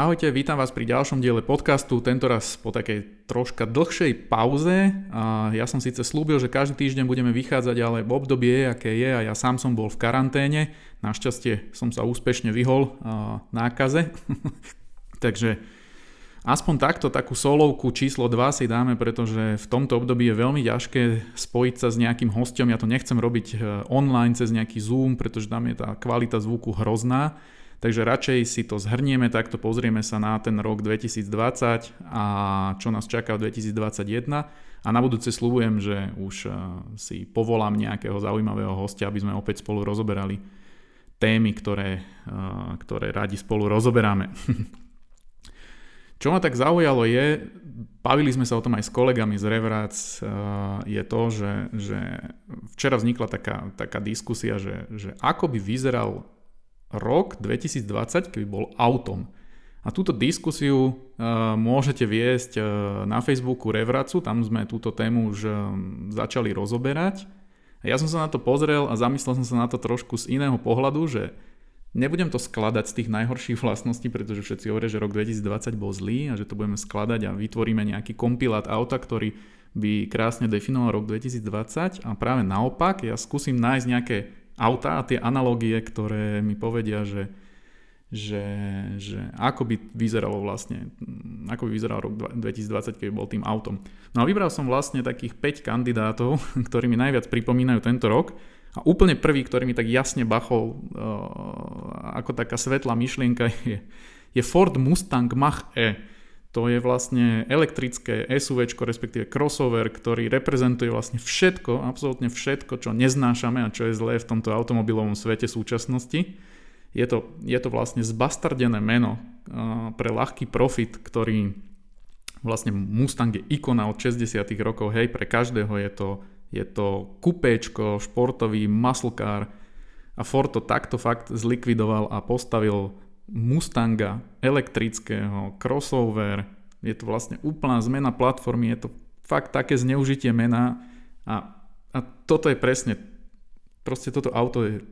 Ahojte, vítam vás pri ďalšom diele podcastu, tentoraz po takej troška dlhšej pauze. A ja som síce slúbil, že každý týždeň budeme vychádzať, ale v obdobie aké je a ja sám som bol v karanténe. Našťastie som sa úspešne vyhol nákaze. Takže aspoň takto, takú solovku číslo 2 si dáme, pretože v tomto období je veľmi ťažké spojiť sa s nejakým hostom. Ja to nechcem robiť e, online cez nejaký Zoom, pretože tam je tá kvalita zvuku hrozná Takže radšej si to zhrnieme, takto pozrieme sa na ten rok 2020 a čo nás čaká v 2021 a na budúce slúbujem, že už eh, si povolám nejakého zaujímavého hostia, aby sme opäť spolu rozoberali témy, ktoré, eh, ktoré radi spolu rozoberáme. Čo ma tak zaujalo je, bavili sme sa o tom aj s kolegami z Revrac, eh, je to, že, že včera vznikla taká, taká diskusia, že, že ako by vyzeral rok 2020, keby bol autom. A túto diskusiu uh, môžete viesť uh, na Facebooku Revracu, tam sme túto tému už uh, začali rozoberať. A ja som sa na to pozrel a zamyslel som sa na to trošku z iného pohľadu, že nebudem to skladať z tých najhorších vlastností, pretože všetci hovoria, že rok 2020 bol zlý a že to budeme skladať a vytvoríme nejaký kompilát auta, ktorý by krásne definoval rok 2020 a práve naopak ja skúsim nájsť nejaké auta a tie analogie, ktoré mi povedia, že, že, že ako by vyzeralo vlastne, ako by vyzeral rok 2020, keby bol tým autom. No a vybral som vlastne takých 5 kandidátov, ktorí mi najviac pripomínajú tento rok. A úplne prvý, ktorý mi tak jasne bachol uh, ako taká svetlá myšlienka je, je Ford Mustang Mach-E. To je vlastne elektrické SUV, respektíve crossover, ktorý reprezentuje vlastne všetko, absolútne všetko, čo neznášame a čo je zlé v tomto automobilovom svete súčasnosti. Je to, je to vlastne zbastardené meno uh, pre ľahký profit, ktorý vlastne Mustang je ikona od 60 rokov, hej, pre každého je to, je to kupéčko, športový muscle car a Ford to takto fakt zlikvidoval a postavil Mustanga elektrického, crossover, je to vlastne úplná zmena platformy, je to fakt také zneužitie mena a, a toto je presne, proste toto auto je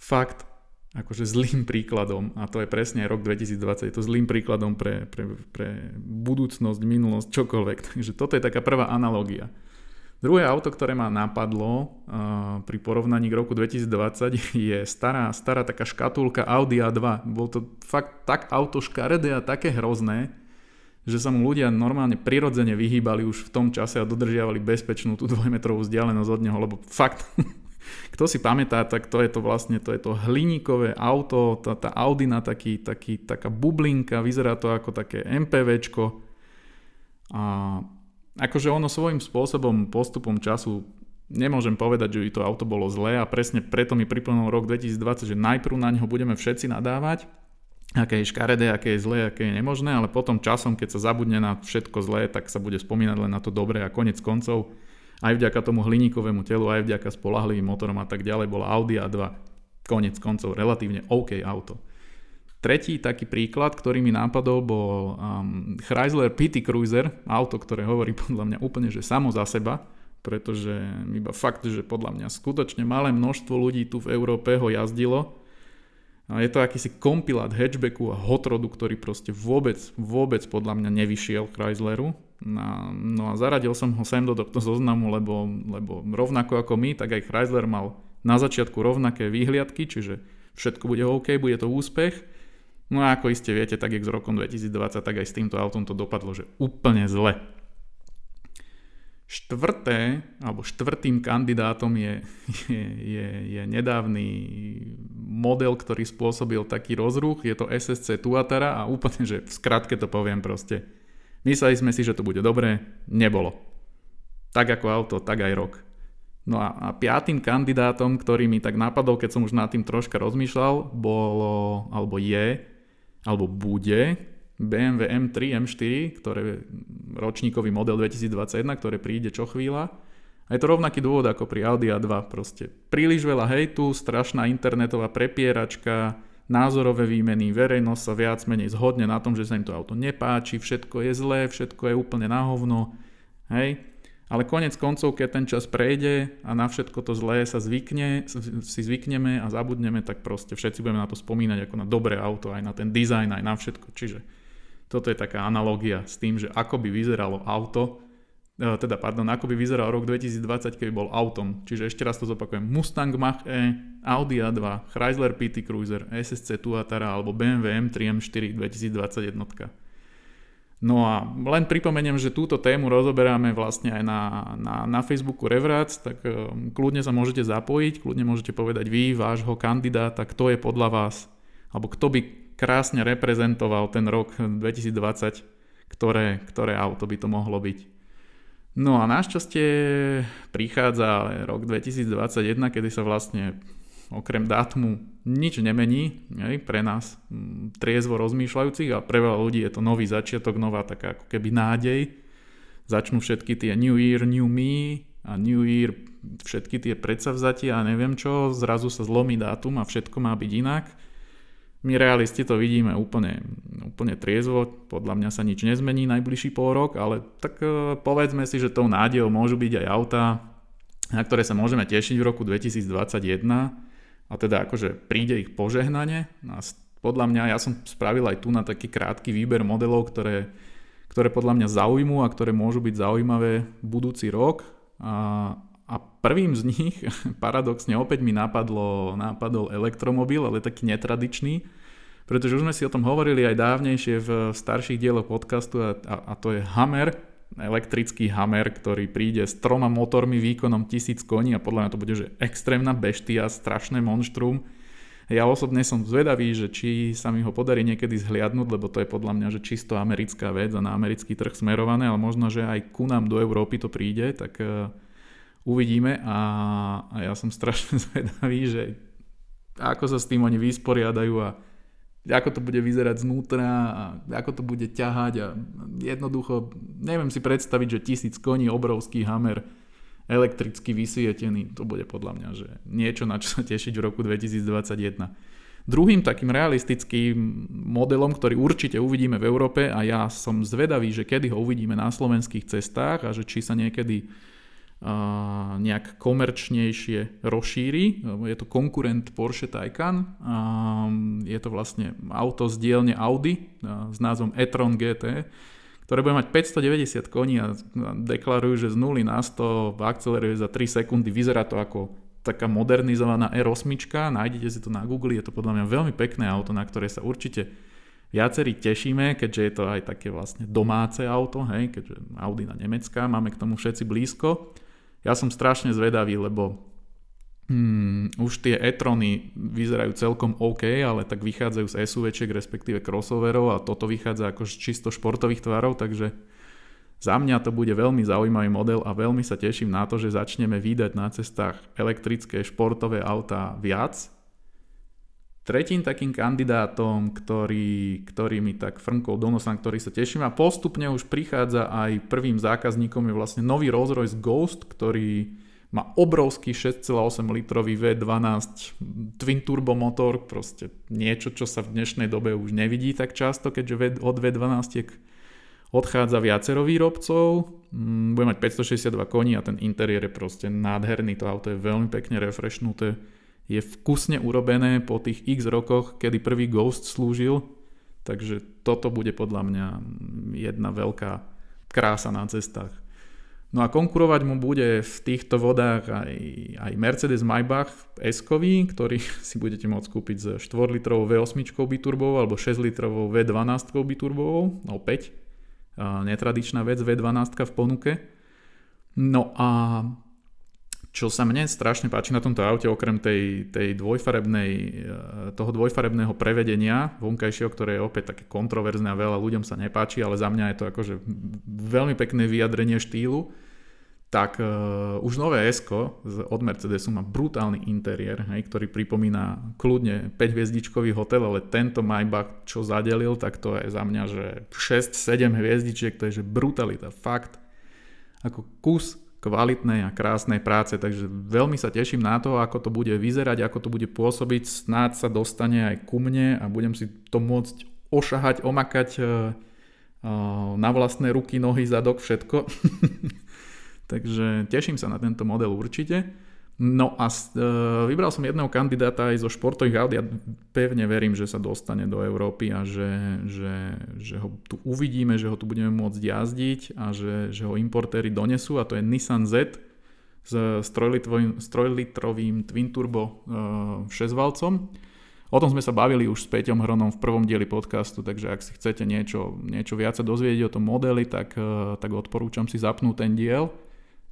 fakt akože zlým príkladom a to je presne rok 2020, je to zlým príkladom pre, pre, pre budúcnosť, minulosť, čokoľvek. Takže toto je taká prvá analogia. Druhé auto, ktoré ma napadlo uh, pri porovnaní k roku 2020 je stará, stará taká škatulka Audi A2. Bol to fakt tak auto škaredé a také hrozné, že sa mu ľudia normálne prirodzene vyhýbali už v tom čase a dodržiavali bezpečnú tú dvojmetrovú vzdialenosť od neho, lebo fakt, kto si pamätá, tak to je to vlastne, to je to hliníkové auto, tá, tá Audina, taký, taký, taká bublinka, vyzerá to ako také MPVčko a akože ono svojím spôsobom, postupom času nemôžem povedať, že to auto bolo zlé a presne preto mi priplnul rok 2020, že najprv na neho budeme všetci nadávať, aké je škaredé, aké je zlé, aké je nemožné, ale potom časom, keď sa zabudne na všetko zlé, tak sa bude spomínať len na to dobré a konec koncov aj vďaka tomu hliníkovému telu, aj vďaka spolahlivým motorom a tak ďalej bola Audi A2 konec koncov relatívne OK auto. Tretí taký príklad, ktorý mi nápadol, bol um, Chrysler PT Cruiser, auto, ktoré hovorí podľa mňa úplne, že samo za seba, pretože iba fakt, že podľa mňa skutočne malé množstvo ľudí tu v Európe ho jazdilo. A je to akýsi kompilát hatchbacku a hotrodu, ktorý proste vôbec, vôbec podľa mňa nevyšiel Chrysleru. No, no a zaradil som ho sem do tohto zoznamu, lebo, lebo rovnako ako my, tak aj Chrysler mal na začiatku rovnaké výhliadky, čiže všetko bude OK, bude to úspech. No a ako iste viete, tak jak s rokom 2020, tak aj s týmto autom to dopadlo, že úplne zle. Štvrté, alebo štvrtým kandidátom je, je, je, je nedávny model, ktorý spôsobil taký rozruch, je to SSC Tuatara a úplne, že v skratke to poviem proste. Mysleli sme si, že to bude dobré, nebolo. Tak ako auto, tak aj rok. No a, a piatým kandidátom, ktorý mi tak napadol, keď som už nad tým troška rozmýšľal, bolo, alebo je alebo bude BMW M3, M4, ktoré ročníkový model 2021, ktoré príde čo chvíľa. A je to rovnaký dôvod ako pri Audi A2. Proste príliš veľa hejtu, strašná internetová prepieračka, názorové výmeny, verejnosť sa viac menej zhodne na tom, že sa im to auto nepáči, všetko je zlé, všetko je úplne na hovno. Hej? Ale konec koncov, keď ten čas prejde a na všetko to zlé sa zvykne, si zvykneme a zabudneme, tak proste všetci budeme na to spomínať ako na dobré auto, aj na ten dizajn, aj na všetko. Čiže toto je taká analogia s tým, že ako by vyzeralo auto, e, teda pardon, ako by vyzeral rok 2020, keby bol autom. Čiže ešte raz to zopakujem. Mustang Mach-E, Audi A2, Chrysler PT Cruiser, SSC Tuatara alebo BMW M3 M4 2021. No a len pripomeniem, že túto tému rozoberáme vlastne aj na, na, na Facebooku Revrac, tak um, kľudne sa môžete zapojiť, kľudne môžete povedať vy, vášho kandidáta, kto je podľa vás, alebo kto by krásne reprezentoval ten rok 2020, ktoré, ktoré auto by to mohlo byť. No a našťastie prichádza rok 2021, kedy sa vlastne okrem dátumu nič nemení hej, pre nás m, mm, triezvo rozmýšľajúcich a pre veľa ľudí je to nový začiatok, nová taká ako keby nádej. Začnú všetky tie New Year, New Me a New Year, všetky tie predsavzatia a neviem čo, zrazu sa zlomí dátum a všetko má byť inak. My realisti to vidíme úplne, úplne triezvo, podľa mňa sa nič nezmení najbližší pol rok, ale tak e, povedzme si, že tou nádejou môžu byť aj auta, na ktoré sa môžeme tešiť v roku 2021 a teda akože príde ich požehnanie. A podľa mňa ja som spravil aj tu na taký krátky výber modelov, ktoré, ktoré podľa mňa zaujmú a ktoré môžu byť zaujímavé budúci rok. A, a prvým z nich paradoxne opäť mi napadlo, napadol elektromobil, ale taký netradičný, pretože už sme si o tom hovorili aj dávnejšie v starších dieloch podcastu a, a, a to je Hammer, elektrický Hammer, ktorý príde s troma motormi výkonom 1000 koní a podľa mňa to bude že extrémna beštia, strašné monštrum. Ja osobne som zvedavý, že či sa mi ho podarí niekedy zhliadnúť, lebo to je podľa mňa že čisto americká vec a na americký trh smerované, ale možno, že aj ku nám do Európy to príde, tak uh, uvidíme a, a ja som strašne zvedavý, že ako sa s tým oni vysporiadajú a ako to bude vyzerať znútra a ako to bude ťahať a jednoducho neviem si predstaviť, že tisíc koní, obrovský hamer, elektricky vysvietený, to bude podľa mňa že niečo, na čo sa tešiť v roku 2021. Druhým takým realistickým modelom, ktorý určite uvidíme v Európe a ja som zvedavý, že kedy ho uvidíme na slovenských cestách a že či sa niekedy nejak komerčnejšie rozšíri. Je to konkurent Porsche Taycan. Je to vlastne auto z dielne Audi s názvom e-tron GT, ktoré bude mať 590 koní a deklarujú, že z 0 na 100 akceleruje za 3 sekundy. Vyzerá to ako taká modernizovaná R8. Nájdete si to na Google, je to podľa mňa veľmi pekné auto, na ktoré sa určite viacerí tešíme, keďže je to aj také vlastne domáce auto, hej, keďže Audi na Nemecka, máme k tomu všetci blízko. Ja som strašne zvedavý, lebo hmm, už tie e-trony vyzerajú celkom OK, ale tak vychádzajú z SUVčiek, respektíve crossoverov a toto vychádza ako z čisto športových tvarov, takže za mňa to bude veľmi zaujímavý model a veľmi sa teším na to, že začneme vydať na cestách elektrické športové autá viac, Tretím takým kandidátom, ktorý, ktorý mi tak frnkol do nosa, ktorý sa teším. A postupne už prichádza aj prvým zákazníkom je vlastne nový Rolls Royce Ghost, ktorý má obrovský 6,8 litrový V12 twin turbo motor, proste niečo, čo sa v dnešnej dobe už nevidí tak často, keďže od V12 odchádza viacero výrobcov, mm, bude mať 562 koní a ten interiér je proste nádherný, to auto je veľmi pekne refreshnuté je vkusne urobené po tých x rokoch, kedy prvý Ghost slúžil, takže toto bude podľa mňa jedna veľká krása na cestách. No a konkurovať mu bude v týchto vodách aj, aj Mercedes Maybach s ktorý si budete môcť kúpiť s 4 litrovou V8 biturbovou alebo 6 litrovou V12 biturbovou, opäť netradičná vec V12 v ponuke. No a čo sa mne strašne páči na tomto aute, okrem tej, tej dvojfarebnej, e, toho dvojfarebného prevedenia vonkajšieho, ktoré je opäť také kontroverzné a veľa ľuďom sa nepáči, ale za mňa je to akože veľmi pekné vyjadrenie štýlu, tak uh, už nové s od Mercedesu má brutálny interiér, hej, ktorý pripomína kľudne 5 hviezdičkový hotel, ale tento Maybach, čo zadelil, tak to je za mňa, že 6-7 hviezdičiek, to je že brutalita, fakt. Ako kus kvalitnej a krásnej práce, takže veľmi sa teším na to, ako to bude vyzerať, ako to bude pôsobiť, snáď sa dostane aj ku mne a budem si to môcť ošahať, omakať e, e, na vlastné ruky, nohy, zadok, všetko. Takže teším sa na tento model určite. No a uh, vybral som jedného kandidáta aj zo športových aut. Ja pevne verím, že sa dostane do Európy a že, že, že ho tu uvidíme, že ho tu budeme môcť jazdiť a že, že ho importéry donesú a to je Nissan Z s, trojlitrovým, twin turbo uh, 6-valcom. O tom sme sa bavili už s Peťom Hronom v prvom dieli podcastu, takže ak si chcete niečo, niečo viac dozvedieť o tom modeli, tak, uh, tak odporúčam si zapnúť ten diel.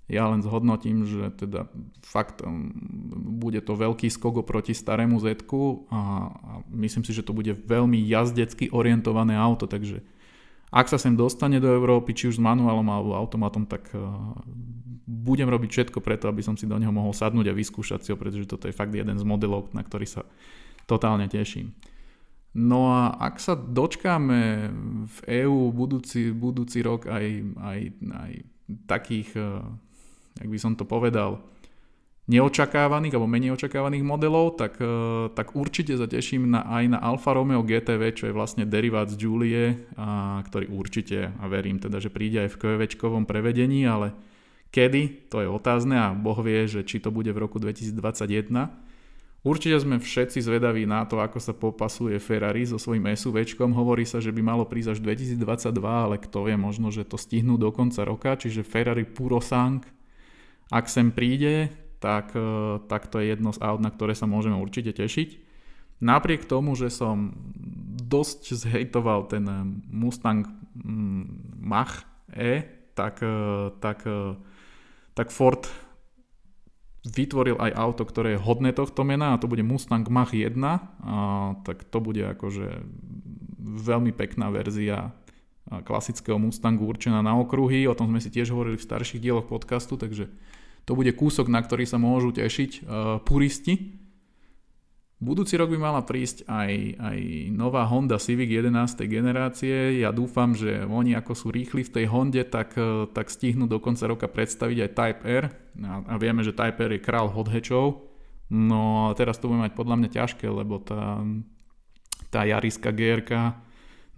Ja len zhodnotím, že teda fakt um, bude to veľký skok oproti starému z a, a myslím si, že to bude veľmi jazdecky orientované auto, takže ak sa sem dostane do Európy, či už s manuálom alebo automatom, tak uh, budem robiť všetko preto, aby som si do neho mohol sadnúť a vyskúšať si ho, pretože toto je fakt jeden z modelov, na ktorý sa totálne teším. No a ak sa dočkáme v EÚ budúci, budúci rok aj, aj, aj takých uh, ak by som to povedal, neočakávaných alebo menej očakávaných modelov, tak, e, tak určite sa teším na, aj na Alfa Romeo GTV, čo je vlastne derivát z Julie, a, ktorý určite, a verím teda, že príde aj v QVčkovom prevedení, ale kedy, to je otázne a Boh vie, že či to bude v roku 2021. Určite sme všetci zvedaví na to, ako sa popasuje Ferrari so svojím SUVčkom. Hovorí sa, že by malo prísť až 2022, ale kto vie, možno, že to stihnú do konca roka, čiže Ferrari Purosang ak sem príde, tak, e, tak to je jedno z aut, na ktoré sa môžeme určite tešiť. Napriek tomu, že som dosť zhejtoval ten Mustang mm, Mach E, tak, e, tak, e, tak Ford vytvoril aj auto, ktoré je hodné tohto mena a to bude Mustang Mach 1 a tak to bude akože veľmi pekná verzia klasického Mustangu určená na okruhy, o tom sme si tiež hovorili v starších dieloch podcastu, takže to bude kúsok, na ktorý sa môžu tešiť uh, puristi. Budúci rok by mala prísť aj, aj nová Honda Civic 11. generácie. Ja dúfam, že oni ako sú rýchli v tej Honde, tak, uh, tak stihnú do konca roka predstaviť aj Type R. A, a vieme, že Type R je král hot hatchov. No a teraz to bude mať podľa mňa ťažké, lebo tá, tá Jariska GRK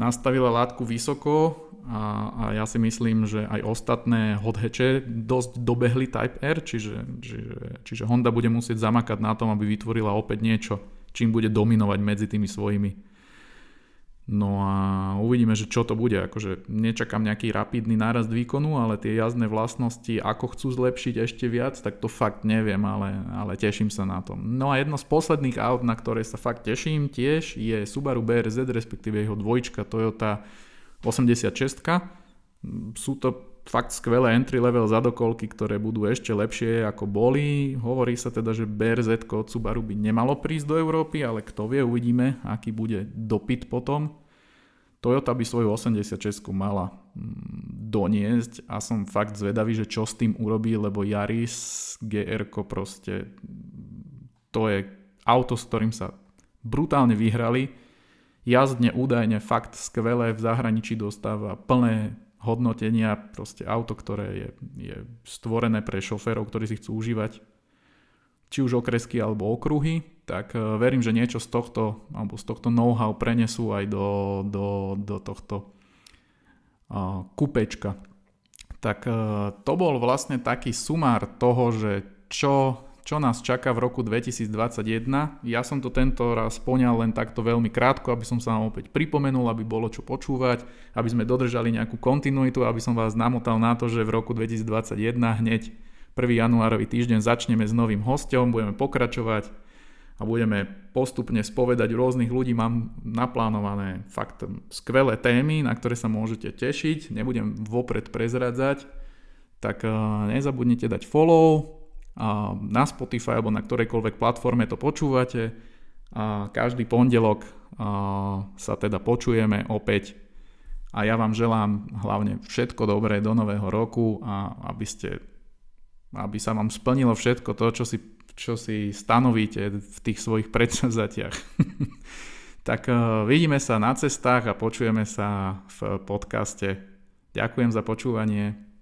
nastavila látku vysoko a, a ja si myslím, že aj ostatné hothatche dosť dobehli Type R, čiže, čiže, čiže Honda bude musieť zamakať na tom, aby vytvorila opäť niečo, čím bude dominovať medzi tými svojimi. No a uvidíme, že čo to bude. Akože nečakám nejaký rapidný nárast výkonu, ale tie jazdné vlastnosti, ako chcú zlepšiť ešte viac, tak to fakt neviem, ale, ale teším sa na to. No a jedno z posledných aut, na ktoré sa fakt teším tiež, je Subaru BRZ, respektíve jeho dvojčka Toyota 86. Sú to fakt skvelé entry level zadokolky, ktoré budú ešte lepšie ako boli. Hovorí sa teda, že BRZ od Subaru by nemalo prísť do Európy, ale kto vie, uvidíme, aký bude dopyt potom. Toyota by svoju 86 mala mm, doniesť a som fakt zvedavý, že čo s tým urobí, lebo Yaris GR proste to je auto, s ktorým sa brutálne vyhrali. Jazdne údajne fakt skvelé, v zahraničí dostáva plné hodnotenia, proste auto, ktoré je, je stvorené pre šoférov, ktorí si chcú užívať či už okresky alebo okruhy, tak e, verím, že niečo z tohto, alebo z tohto know-how prenesú aj do, do, do tohto uh, kupečka. Tak uh, to bol vlastne taký sumár toho, že čo čo nás čaká v roku 2021. Ja som to tento raz poňal len takto veľmi krátko, aby som sa vám opäť pripomenul, aby bolo čo počúvať, aby sme dodržali nejakú kontinuitu, aby som vás namotal na to, že v roku 2021 hneď 1. januárový týždeň začneme s novým hostom, budeme pokračovať a budeme postupne spovedať rôznych ľudí. Mám naplánované fakt skvelé témy, na ktoré sa môžete tešiť. Nebudem vopred prezradzať, tak eh, nezabudnite dať follow, na Spotify alebo na ktorejkoľvek platforme to počúvate. A každý pondelok sa teda počujeme opäť a ja vám želám hlavne všetko dobré do nového roku a aby ste aby sa vám splnilo všetko to, čo si, čo si stanovíte v tých svojich predsazatiach. tak vidíme sa na cestách a počujeme sa v podcaste. Ďakujem za počúvanie.